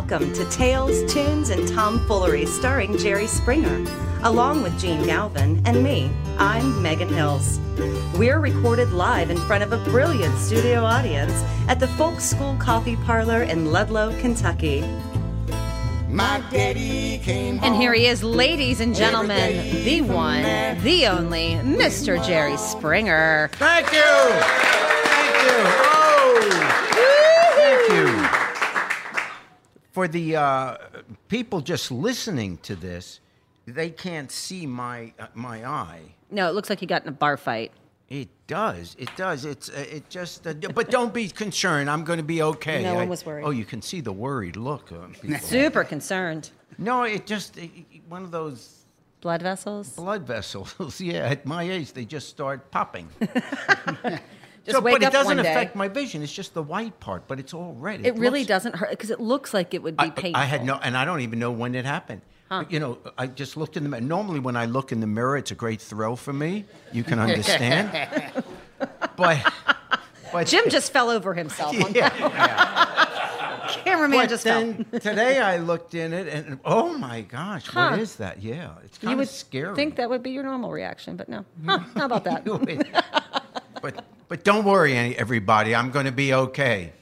Welcome to Tales, Tunes, and Tomfoolery starring Jerry Springer, along with Gene Galvin and me. I'm Megan Hills. We're recorded live in front of a brilliant studio audience at the Folk School Coffee Parlor in Ludlow, Kentucky. My daddy came And here he is, ladies and gentlemen, the one, the only, Mr. Jerry Springer. Thank you. Thank you. Oh, thank you. For the uh, people just listening to this, they can't see my uh, my eye. No, it looks like he got in a bar fight. It does. It does. It's uh, it just. Uh, but don't be concerned. I'm going to be okay. No one was worried. Oh, you can see the worried look on people. Super concerned. no, it just it, it- one of those Blood vessels? blood vessels. yeah, at my age, they just start popping. Just so, wake but it up doesn't one day. affect my vision. It's just the white part, but it's all red. It really looks- doesn't hurt because it looks like it would be I, painful. I had no, and I don't even know when it happened. You know, I just looked in the mirror. Normally, when I look in the mirror, it's a great thrill for me. You can understand. but, but Jim just fell over himself. on yeah, that. Cameraman But just fell. then today I looked in it, and oh my gosh, Huh. what is that? Yeah, it's You kind would of scary. think that would be your normal reaction, but no. Huh, how about that? But but don't worry, everybody. I'm going to be okay.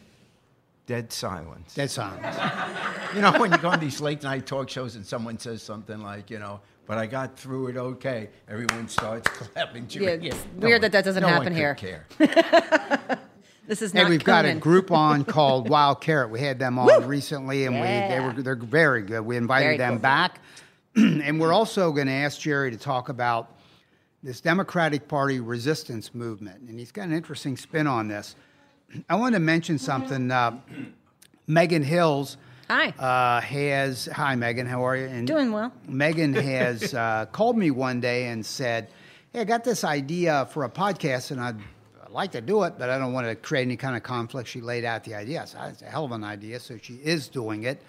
Dead silence. Dead silence. You know, when you go on these late night talk shows and someone says something like, you know, but I got through it okay, everyone starts clapping. Yeah, cheering. it's No weird one- that that doesn't no happen one here. Could care. This is not coming. Hey, we've got a Conan. group on called Wild Carrot. We had them on recently, and we they were they're very good. We invited Very them cool. back, and we're also going to ask Jerry to talk about this Democratic Party resistance movement, and he's got an interesting spin on this. I want to mention something. Uh, Megan Hills. Hi. Uh, has hi Megan, how are you? And Doing well. Megan has uh, called me one day and said, "Hey, I got this idea for a podcast, and I'd, I'd like to do it, but I don't want to create any kind of conflict." She laid out the idea. So it's a hell of an idea, so she is doing it,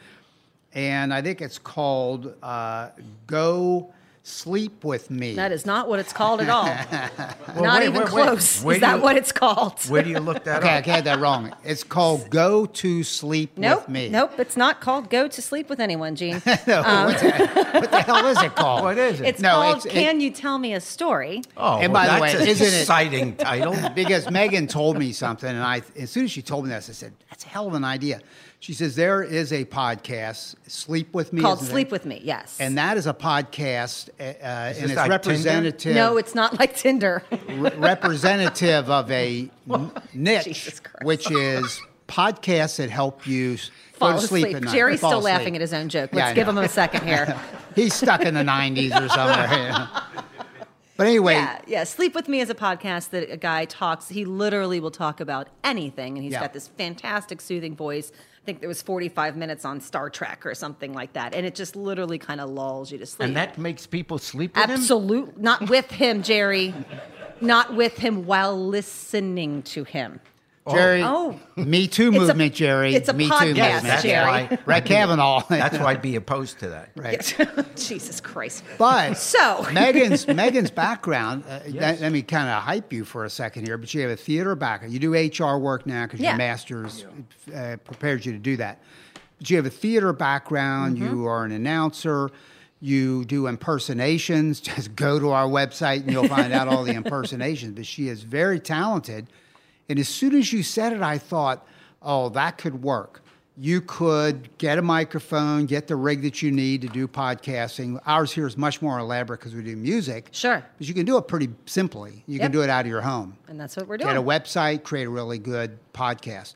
and I think it's called uh, "Go Sleep with Me." That is not what it's called at all. Well, not wait, even wait, wait. close. Where Is do that you- what it's called? Where do you look that up? okay, I had that wrong. It's called "Go to Sleep Nope. with Me." Nope. It's not called Go to Sleep with Anyone, Gene. No, what's that- um, what the hell is it called? What is it? It's No, called it's- it- Can You Tell Me a Story? oh, And well, by the that's way, an isn't it- exciting title? because Megan told me something, and I, as soon as she told me this, I said, "That's a hell of an idea." She says there is a podcast, "Sleep with Me," Called isn't it? Sleep With Me, yes. and that is a podcast, uh, uh, and it's like representative. no, it's not like Tinder. re- representative of a n- niche, Jesus which is podcasts that help you Fall go to sleep, asleep. at night. Jerry's Fall still asleep. laughing at his own joke. Let's I give him a second here. He's stuck in the '90s or somewhere. But anyway, Yeah, yeah. Sleep with Me is a podcast that a guy talks. He literally will talk about anything, and he's Yeah. got this fantastic, soothing voice. I think there was 45 minutes on Star Trek or something like that, and it just literally kind of lulls you to sleep. and that makes people sleep with him? absolute, not with him, Jerry, not with him while listening to him. Jerry, Oh. Me Too It's a- movement, Jerry. it's a Me Too podcast, movement. That's Jerry. why. Brett Kavanaugh. That's why I'd be opposed to that. right. Jesus Christ. But So- Megan's Megan's background. Uh, let, let me kind of hype you for a second here. But you have a theater background. You do HR work now because Yeah. your master's uh, prepares you to do that. But you have a theater background. Mm-hmm. You are an announcer. You do impersonations. Just go to our website and you'll find out all the impersonations. But she is very talented. And as soon as you said it, I thought, oh, that could work. You could get a microphone, get the rig that you need to do podcasting. Ours here is much more elaborate because we do music. Sure. But you can do it pretty simply. You Yep. can do it out of your home. And that's what we're doing. Get a website, create a really good podcast.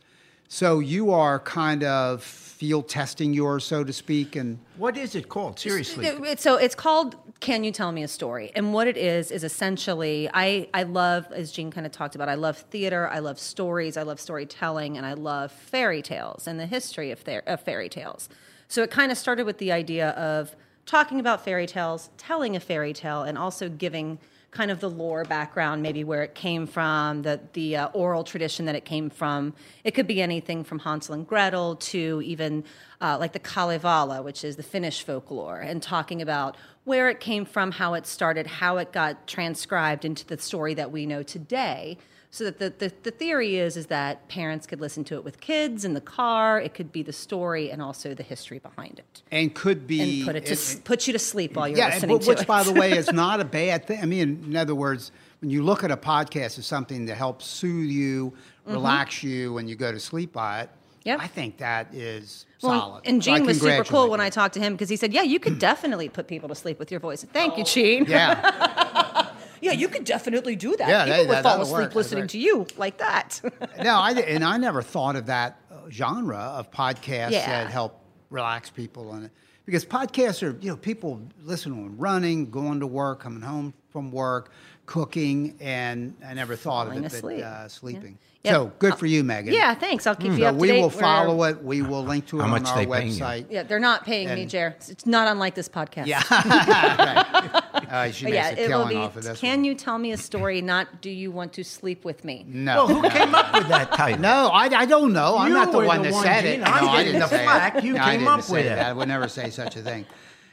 So you are kind of field testing yours, so to speak, and What is it called? Seriously. It- it- So it's called "Can You Tell Me a Story?" And what it is is essentially, I I love, as Gene kind of talked about, I love theater, I love stories, I love storytelling, and I love fairy tales and the history of, ther- of fairy tales. So it kind of started with the idea of talking about fairy tales, telling a fairy tale, and also giving kind of the lore background, maybe where it came from, the the uh, oral tradition that it came from. It could be anything from Hansel and Gretel to even uh, like the Kalevala, which is the Finnish folklore, and talking about where it came from, how it started, how it got transcribed into the story that we know today. So that the, the, the theory is is that parents could listen to it with kids in the car. It could be the story and also the history behind it, and could be and put it to put you to sleep while you're yeah, listening but to it. which, by the way, is not a bad thing. I mean, in other words, when you look at a podcast as something to help soothe you, relax you, when you go to sleep by it, Mm-hmm. Yep. I think that is Well, solid. and So Gene was super cool when you. I talked to him because he said, "Yeah, you could definitely put people to sleep with your voice." Thank you, Gene. Yeah, yeah, you could definitely do that. Yeah, people that- would fall asleep work. Listening to you like that. no, I and I never thought of that uh, genre of podcasts Yeah. that help relax people and because podcasts are you know people listen to them running, going to work, coming home from work, cooking, and I never thought Falling of it, asleep. but uh, sleeping. Yeah. So good Uh, for you, Megan. yeah, thanks. I'll keep you So up to we date. will We're- follow it. We will link to it How on much our they paying you? website. Yeah, they're not paying me, And- Jer. It's not unlike this podcast. Yeah, right. Uh, she But makes yeah, a it will killing be. off of this. Can one. you tell me a story? Not do you want to sleep with me? No. Well, who came up with that title? No, I, I don't know. I'm You not the were one the that one, said it. Gene. I'm no, I getting didn't the say flack. It. You No, I came didn't up say with that. it. I would never say such a thing.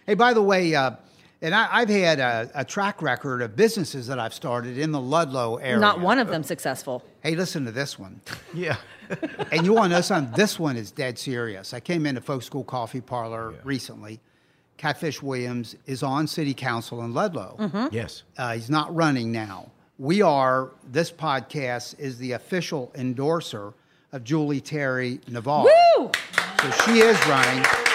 Hey, by the way, uh, and I, I've had a, a track record of businesses that I've started in the Ludlow area. Not one of them successful. Hey, listen to this one. Yeah. and you want to know something? This one is dead serious. I came into Folk School Coffee Parlor recently. Catfish Williams is on City Council in Ludlow. Mm-hmm. Yes. Uh, he's not running now. We are, this podcast is the official endorser of Julie Terry Navarre. Woo! So she is running.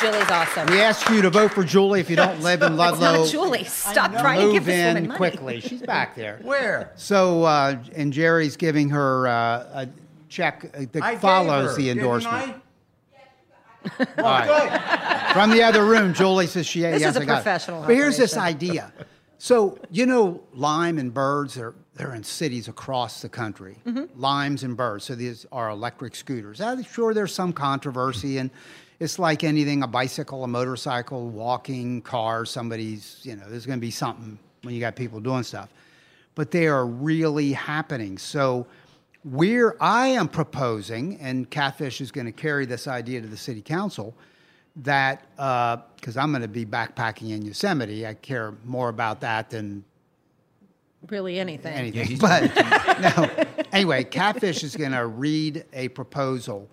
Julie's awesome. We ask you to vote for Julie if you don't live in It's Ludlow. not Julie. Stop trying to give Move this woman in money. quickly. She's back there. Where? So, uh, and Jerry's giving her uh, a check uh, that I gave follows her, the didn't endorsement. I? All right. From the other room, Julie says she. This yes, is a I got it. professional But here's this idea. So you know, lime and birds are they're in cities across the country. Mm-hmm. Limes and birds. So these are electric scooters. I'm sure there's some controversy, and it's like anything: a bicycle, a motorcycle, walking, car. Somebody's you know, there's going to be something when you got people doing stuff. But they are really happening. So we're I am proposing, and Catfish is going to carry this idea to the city council that uh, because I'm going to be backpacking in Yosemite, I care more about that than Really anything. anything. but no, anyway, Catfish is going to read a proposal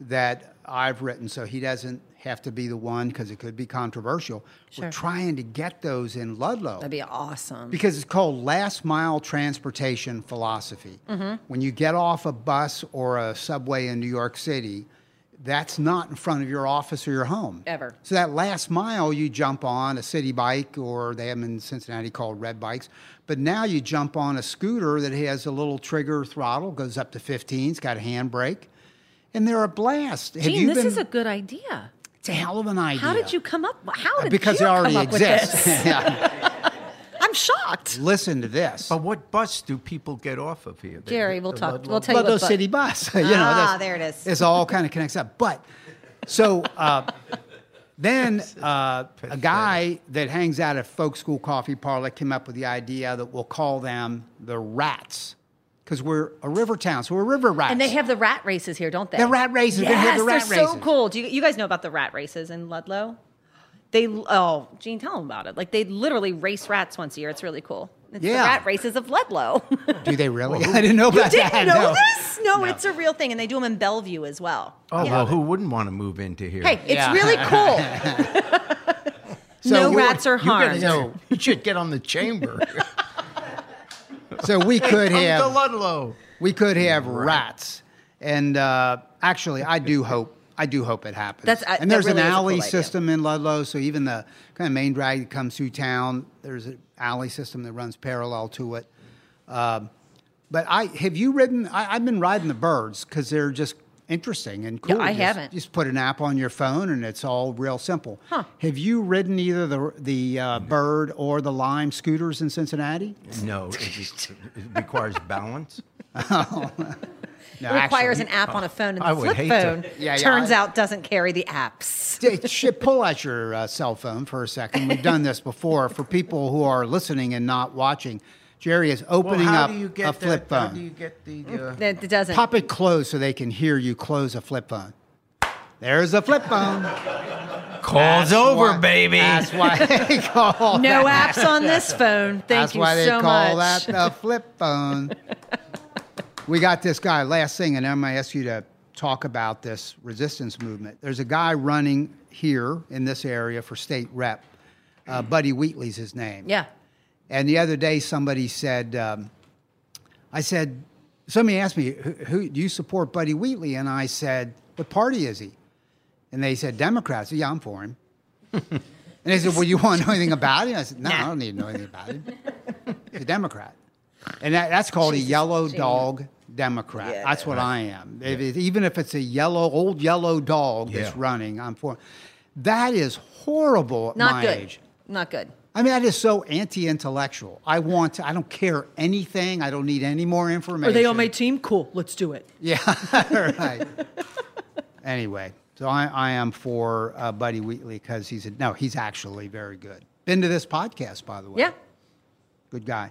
that I've written, so he doesn't have to be the one because it could be controversial. Sure. We're trying to get those in Ludlow That'd be awesome. because it's called last mile transportation philosophy. Mm-hmm. When you get off a bus or a subway in New York City, that's not in front of your office or your home. Ever. So that last mile, you jump on a city bike, or they have them in Cincinnati called red bikes. But now you jump on a scooter that has a little trigger throttle, goes up to 15, it's got a handbrake, and they're a blast. Have Gene, this been- is a good idea. it's a hell of an idea. How did you come up? How did Because you it already come up exists. With this? Yeah. I'm shocked. Listen to this. But what bus do people get off of here? They Jerry, we'll the talk- Ludlow we'll tell you Ludlow what City Bus. you know, Ah, there it is. It's all kind of connects up. But so uh, then uh, a guy that hangs out at Folk School Coffee Parlor came up with the idea that we'll call them the Rats because we're a river town, so we're river rats. And they have the rat races here, don't they? The rat races. They Yes, have the rat they're so cool. Do you, you guys know about the rat races in Ludlow? They oh, Gene, tell them about it. Like they literally race rats once a year. It's really cool. It's Yeah. the rat races of Ludlow. Do they really? I didn't know about you about didn't that. know no. this? No, it's a real thing, and they do them in Bellevue as well. Oh Yeah. well, who wouldn't want to move into here? Hey, it's Yeah. really cool. no you- rats are you, gotta- harmed. you should get on the chamber. So we could Come to have Ludlow. we could have rats, and uh, actually, I do hope I do hope it happens. That's- uh, and there's really an is a cool alley system in Ludlow, so even the kind of main drag that comes through town, there's an alley system that runs parallel to it. Um, but I have you ridden? I, I've been riding the birds because they're just interesting and cool. I Just- haven't. Just put an app on your phone and it's all real simple. Huh. Have you ridden either the the uh, bird or the lime scooters in Cincinnati? No, it, just- it requires balance. No, It requires actually- an app on a phone, and I the would flip hate to- phone Yeah, yeah, turns I- out doesn't carry the apps. It should pull out your uh, cell phone for a second. We've done this before. For people who are listening and not watching, Jerry is Well, opening how up do you get a flip phone. How do you get the? Uh, It it doesn't. Pop it closed so they can hear you close a flip phone. There's a flip phone. Call's That's over, why- baby. That's why they call No that. apps on this phone. Thank That's you so much. That's why they so call much. that the flip phone. we got this guy. Last thing, and I'm going to ask you to talk about this resistance movement. There's a guy running here in this area for state rep. Uh, Buddy Wheatley's his name. Yeah. And the other day, somebody said, um, I said, somebody asked me, who, who do you support Buddy Wheatley? And I said, what party is he? And they said, Democrats. Said, yeah, I'm for him. and they said, well, you want to know anything about him? I said, no, I don't need to know anything about him. He's a Democrat. And that, that's called a yellow dog Democrat. That's what I am. If it- even if it's a yellow, old yellow dog that's running, I'm for That is horrible at Not my good. age. Not good. I mean, that is so anti-intellectual. I want to. I don't care anything. I don't need any more information. Are they on my team? Cool. Let's do it. Yeah, right. anyway, so I, I am for uh, Buddy Wheatley because he's a, no, he's actually very good. Been to this podcast, by the way. Yeah. good guy.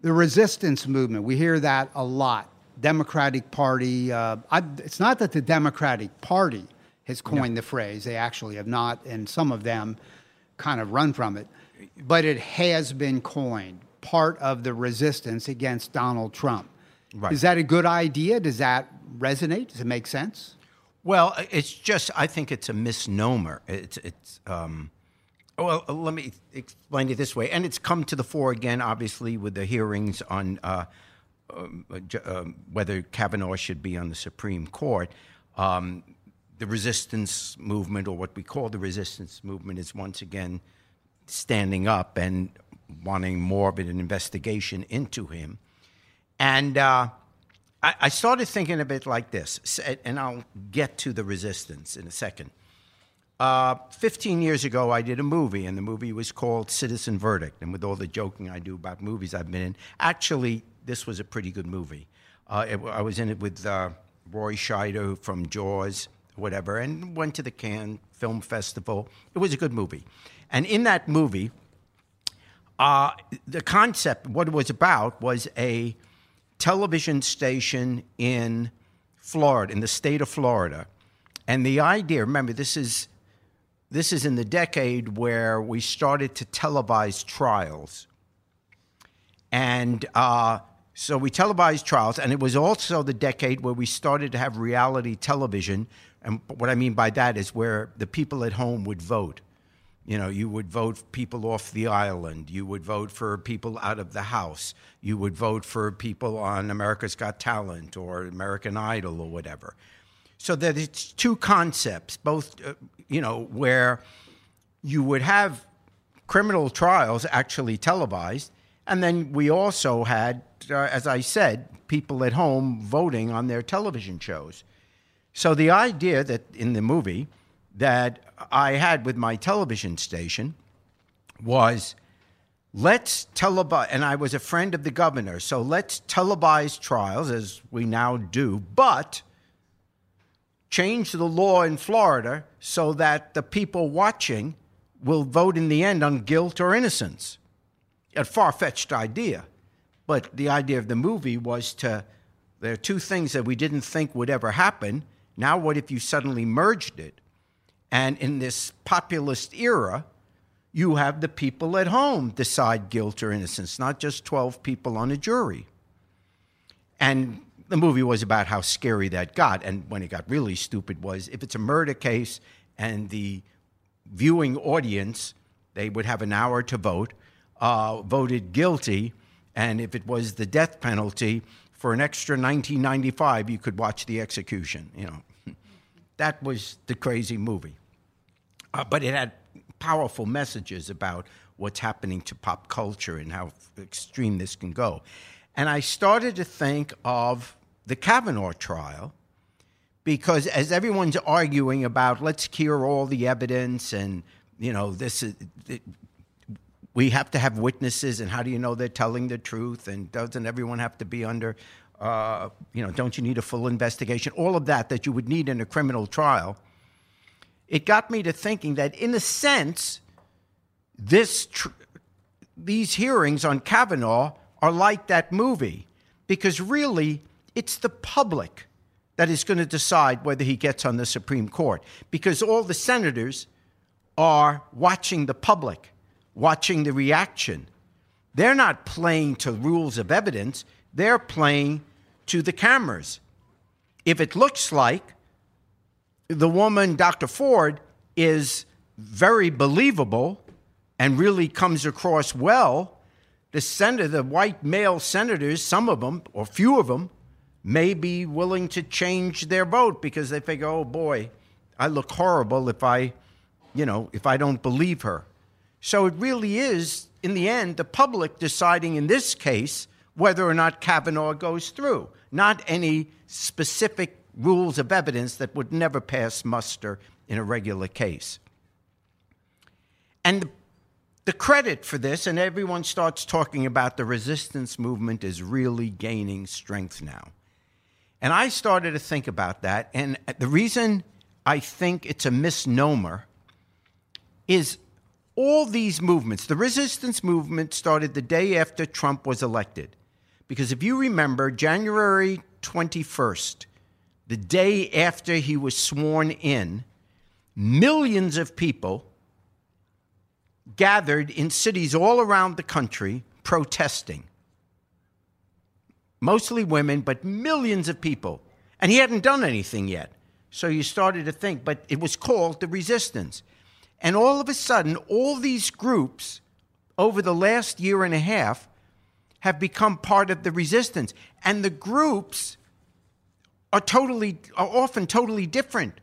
The resistance movement. We hear that a lot. Democratic Party. Uh, I, it's not that the Democratic Party has coined the phrase. They actually have not, and some of them kind of run from it. But it has been coined part of the resistance against Donald Trump. Right. Is that a good idea? Does that resonate? Does it make sense? Well, it's just I think it's a misnomer. It's it's um, well, let me explain it this way, and it's come to the fore again, obviously, with the hearings on uh, um, uh, um, whether Kavanaugh should be on the Supreme Court. Um, the resistance movement, or what we call the resistance movement, is once again standing up and wanting more of an investigation into him. And uh, I, I started thinking a bit like this, and I'll get to the resistance in a second. Uh, 15 years ago, I did a movie, and the movie was called Citizen Verdict. And with all the joking I do about movies I've been in, actually, this was a pretty good movie. Uh, it, I was in it with uh, Roy Scheider from Jaws, whatever, and went to the Cannes Film Festival. It was a good movie. And in that movie, uh, the concept, what it was about, was a television station in Florida, in the state of Florida. And the idea, remember, this is this is in the decade where we started to televise trials. And uh, so we televised trials, and it was also the decade where we started to have reality television. And what I mean by that is where the people at home would vote. You know, you would vote people off the island. You would vote for people out of the house. You would vote for people on America's Got Talent or American Idol or whatever. So that it's two concepts, both, uh, you know, where you would have criminal trials actually televised, and then we also had, uh, as I said, people at home voting on their television shows. So the idea that in the movie that I had with my television station was let's televise, and I was a friend of the governor, so let's televise trials as we now do, but change the law in Florida so that the people watching will vote in the end on guilt or innocence. A far fetched idea. But the idea of the movie was to, there are two things that we didn't think would ever happen. Now, what if you suddenly merged it? And in this populist era, you have the people at home decide guilt or innocence, not just 12 people on a jury. And the movie was about how scary that got. And when it got really stupid was if it's a murder case and the viewing audience, they would have an hour to vote, uh, voted guilty. And if it was the death penalty, for an extra 1995, you could watch the execution. You know, that was the crazy movie. Uh, but it had powerful messages about what's happening to pop culture and how extreme this can go. And I started to think of the Kavanaugh trial because as everyone's arguing about let's hear all the evidence and you know this is it, we have to have witnesses and how do you know they're telling the truth and doesn't everyone have to be under uh, you know don't you need a full investigation all of that that you would need in a criminal trial it got me to thinking that in a sense this tr- these hearings on Kavanaugh are like that movie because really it's the public that is going to decide whether he gets on the Supreme Court because all the senators are watching the public, watching the reaction. They're not playing to rules of evidence, they're playing to the cameras. If it looks like the woman, Dr. Ford, is very believable and really comes across well, the senator, the white male senators, some of them, or few of them, may be willing to change their vote because they figure, oh boy, I look horrible if I, you know, if I don't believe her. So it really is, in the end, the public deciding in this case whether or not Kavanaugh goes through, not any specific rules of evidence that would never pass muster in a regular case. And the, the credit for this, and everyone starts talking about the resistance movement, is really gaining strength now. And I started to think about that. And the reason I think it's a misnomer is all these movements, the resistance movement started the day after Trump was elected. Because if you remember, January 21st, the day after he was sworn in, millions of people gathered in cities all around the country protesting. Mostly women, but millions of people. And he hadn't done anything yet. So you started to think, but it was called the resistance. And all of a sudden, all these groups over the last year and a half have become part of the resistance. And the groups are totally are often totally different.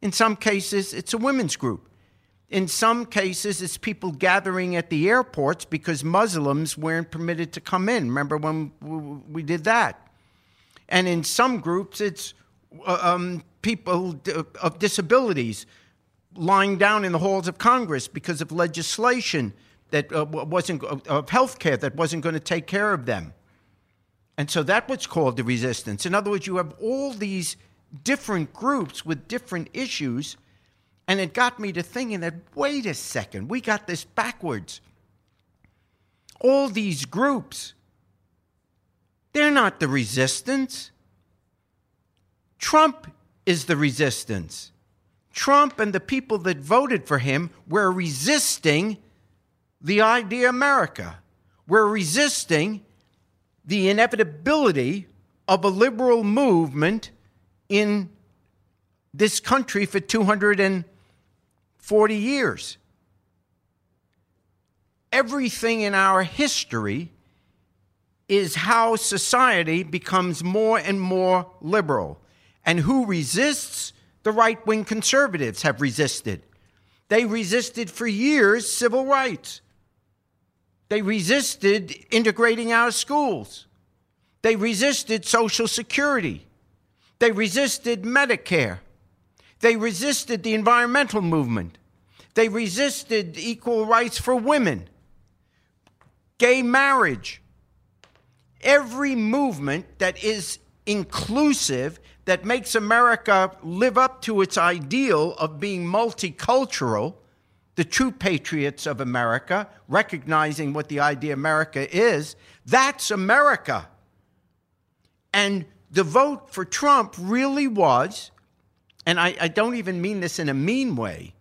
In some cases, it's a women's group. In some cases, it's people gathering at the airports because Muslims weren't permitted to come in. Remember when we did that? And in some groups, it's uh, um, people of disabilities lying down in the halls of Congress because of legislation that uh, wasn't of health care that wasn't going to take care of them. And so that's what's called the resistance. In other words, you have all these different groups with different issues. And it got me to thinking that, wait a second, we got this backwards. All these groups, they're not the resistance. Trump is the resistance. Trump and the people that voted for him were resisting the idea America. We're resisting the inevitability of a liberal movement in this country for 240 years. Everything in our history is how society becomes more and more liberal. And who resists? The right wing conservatives have resisted. They resisted for years civil rights. They resisted integrating our schools. They resisted Social Security. They resisted Medicare. They resisted the environmental movement. They resisted equal rights for women, gay marriage. Every movement that is inclusive that makes America live up to its ideal of being multicultural, the true patriots of America, recognizing what the idea America is, that's America. And the vote for Trump really was, and I, I don't even mean this in a mean way,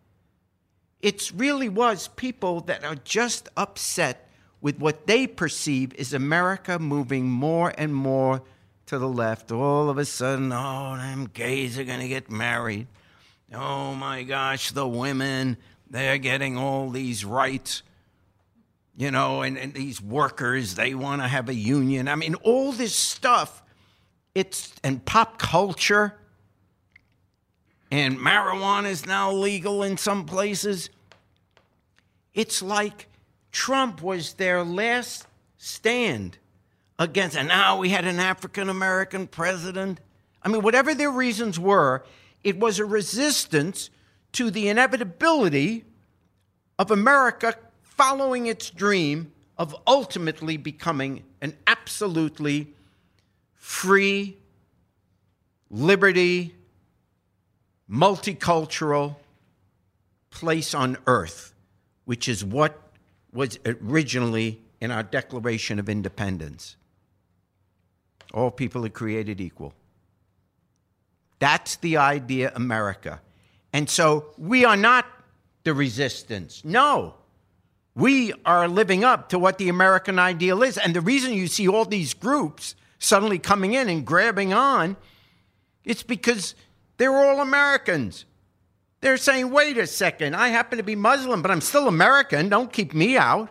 it really was people that are just upset with what they perceive is America moving more and more to the left, all of a sudden, oh, them gays are going to get married. Oh my gosh, the women, they're getting all these rights. You know, and, and these workers, they want to have a union. I mean, all this stuff, it's, and pop culture, and marijuana is now legal in some places. It's like Trump was their last stand against, and now we had an African American president. I mean, whatever their reasons were, it was a resistance to the inevitability of America following its dream of ultimately becoming an absolutely free, liberty, multicultural place on earth, which is what was originally in our Declaration of Independence. All people are created equal. That's the idea, America. And so we are not the resistance. No. We are living up to what the American ideal is. And the reason you see all these groups suddenly coming in and grabbing on, it's because they're all Americans. They're saying, wait a second, I happen to be Muslim, but I'm still American. Don't keep me out.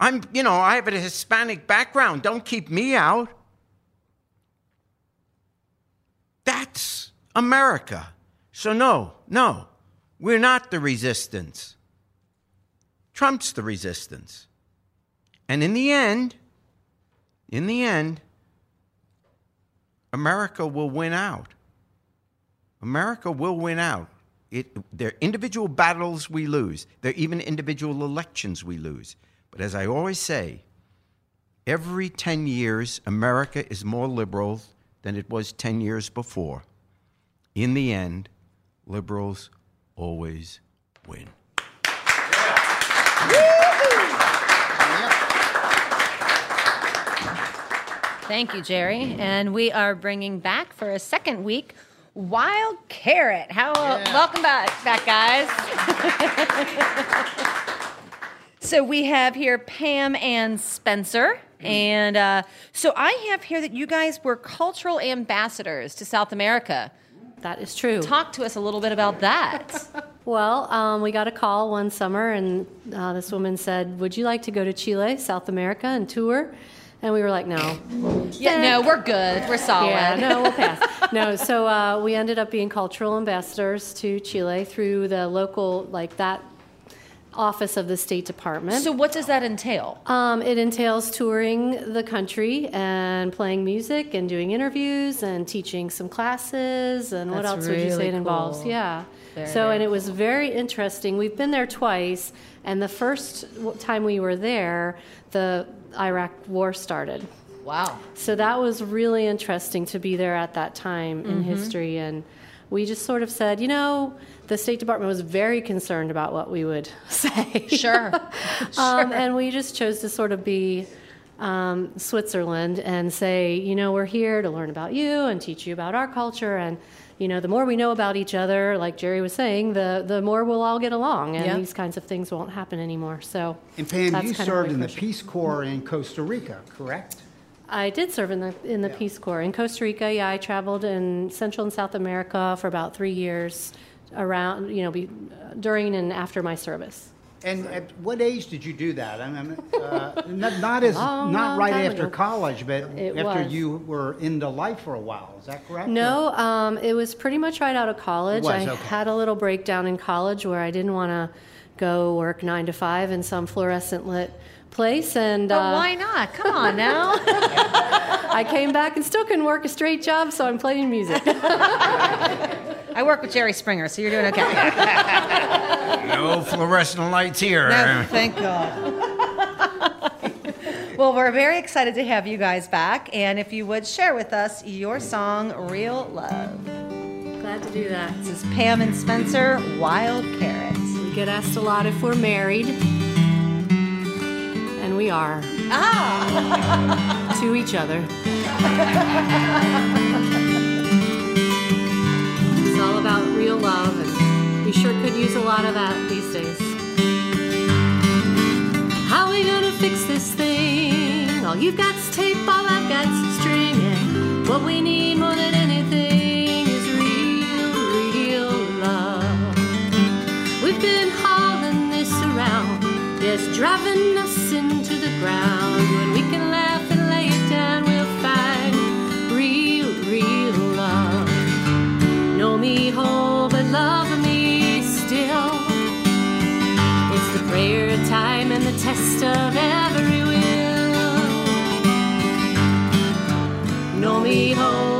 I'm, you know, I have a Hispanic background. Don't keep me out. That's America. So, no, no, we're not the resistance. Trump's the resistance. And in the end, in the end, America will win out. America will win out. It, there are individual battles we lose. There are even individual elections we lose. But as I always say, every 10 years, America is more liberal than it was 10 years before. In the end, liberals always win. Thank you, Jerry. And we are bringing back for a second week Wild Carrot. How welcome back, back guys. so we have here Pam and Spencer. And uh, so I have here that you guys were cultural ambassadors to South America. That is true. Talk to us a little bit about that. Well, um, we got a call one summer, and uh, this woman said, "Would you like to go to Chile, South America, and tour?" And we were like, "No." yeah, no, we're good. We're solid. Yeah, no, we'll pass. no, so uh, we ended up being cultural ambassadors to Chile through the local, like that office of the State Department. So what does that entail? Um, it entails touring the country and playing music and doing interviews and teaching some classes and what That's else would you say really it involves? cool. Yeah. Very, so very and it was very interesting. We've been there twice, and the first time we were there, the Iraq War started. Wow. So that was really interesting to be there at that time in Mm-hmm. history. And we just sort of said, you know, the State Department was very concerned about what we would say. Sure. um, and we just chose to sort of be um, Switzerland and say, you know, we're here to learn about you and teach you about our culture. And, you know, the more we know about each other, like Jerry was saying, the, the more we'll all get along. And Yeah. these kinds of things won't happen anymore. So And Pam, you served in the. Peace Corps in Costa Rica, correct? I did serve in the in the Peace Corps in Costa Rica. Yeah, I traveled in Central and South America for about three years, around you know be, during and after my service. And at what age did you do that? I mean, uh, not, not as Long, not right after ago. college, but It after was. you were into life for a while. Is that correct? No, um, it was pretty much right out of college. Was, I okay. had a little breakdown in college where I didn't want to go work nine to five in some fluorescent lit place, and But uh, why not? Come on now. I came back and still couldn't work a straight job, so I'm playing music. I work with Jerry Springer, so you're doing okay. No fluorescent lights here. No, thank God. well, we're very excited to have you guys back, and if you would share with us your song "Real Love." Glad to do that. This is Pam and Spencer, Wild Carrots. We get asked a lot if we're married, and we are. Ah! to each other. it's all about real love, and we sure could use a lot of that these days. How we gonna fix this thing? All you've got's tape, all I've got's string, and what we need more than anything is real, real love. We've been hauling this around, yes, driving us ground. When we can laugh and lay it down, we'll find real, real love. Know me whole, but love me still. It's the prayer of time and the test of every will. Know me whole,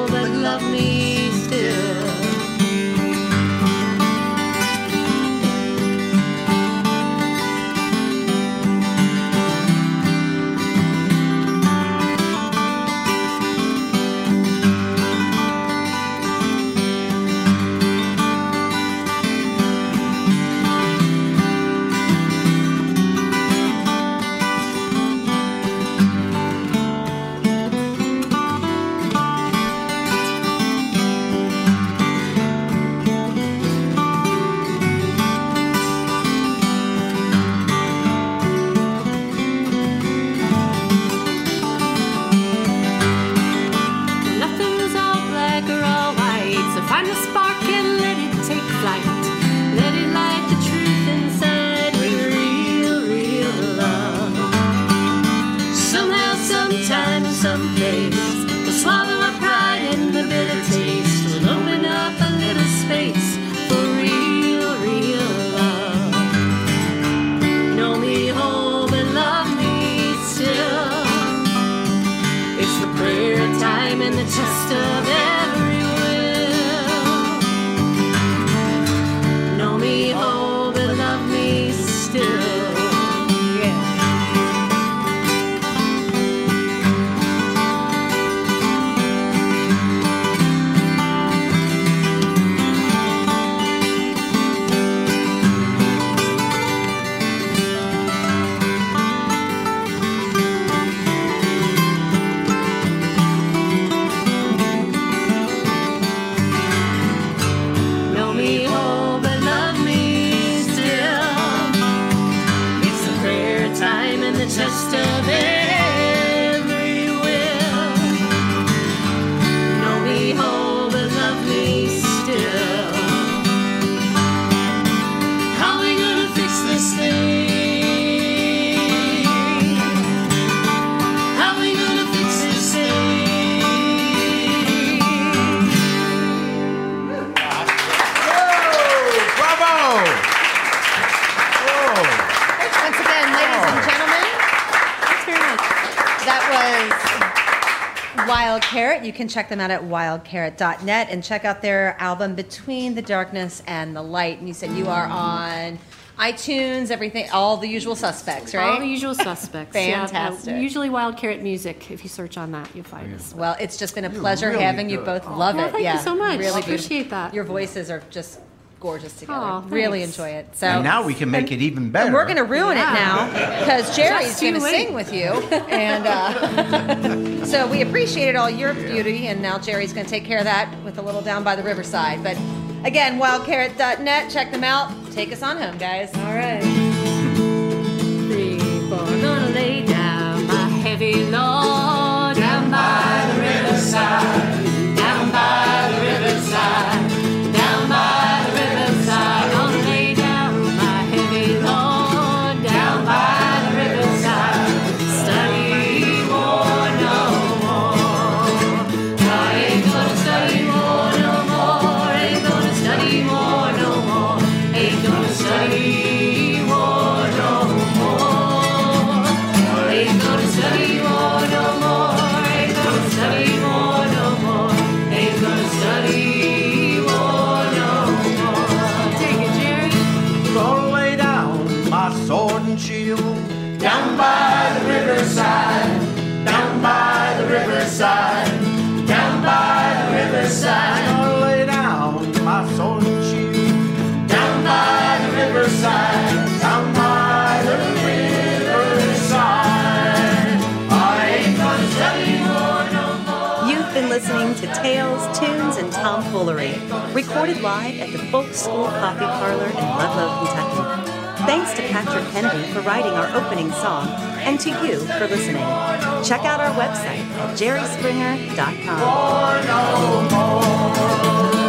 and the test of every You can check them out at wildcarrot.net and check out their album Between the Darkness and the Light. And you said you are on iTunes, everything, all the usual suspects, right? All the usual suspects. Yeah, Fantastic. usually Wild Carrot Music. If you search on that, you'll find us. Well, it's just been a pleasure really having you good. both. Oh, love Well, it. thank you so much. Really Appreciate beautiful. that. Your voices are just gorgeous together. Aw, really thanks. enjoy it. So and now we can make it even better. And we're going to ruin Yeah. it now because Jerry's Just you going to wait. sing with you. And uh, so we appreciated all your beauty, and now Jerry's going to take care of that with a little down by the riverside. But again, wildcarrot.net, check them out. Take us on home, guys. All right. Three, four, gonna lay down my heavy load down by the riverside, sword down by the riverside, down by the riverside, down by the riverside. Gonna lay down my sword and shield down by the riverside, down by the riverside. I ain't gonna study more no more. You've been listening to Tales, Tunes, and Tomfoolery, recorded live at the Folk School Coffee Parlor in Ludlow, Kentucky. Thanks to Patrick Kennedy for writing our opening song, and to you for listening. Check out our website at jerryspringer.com.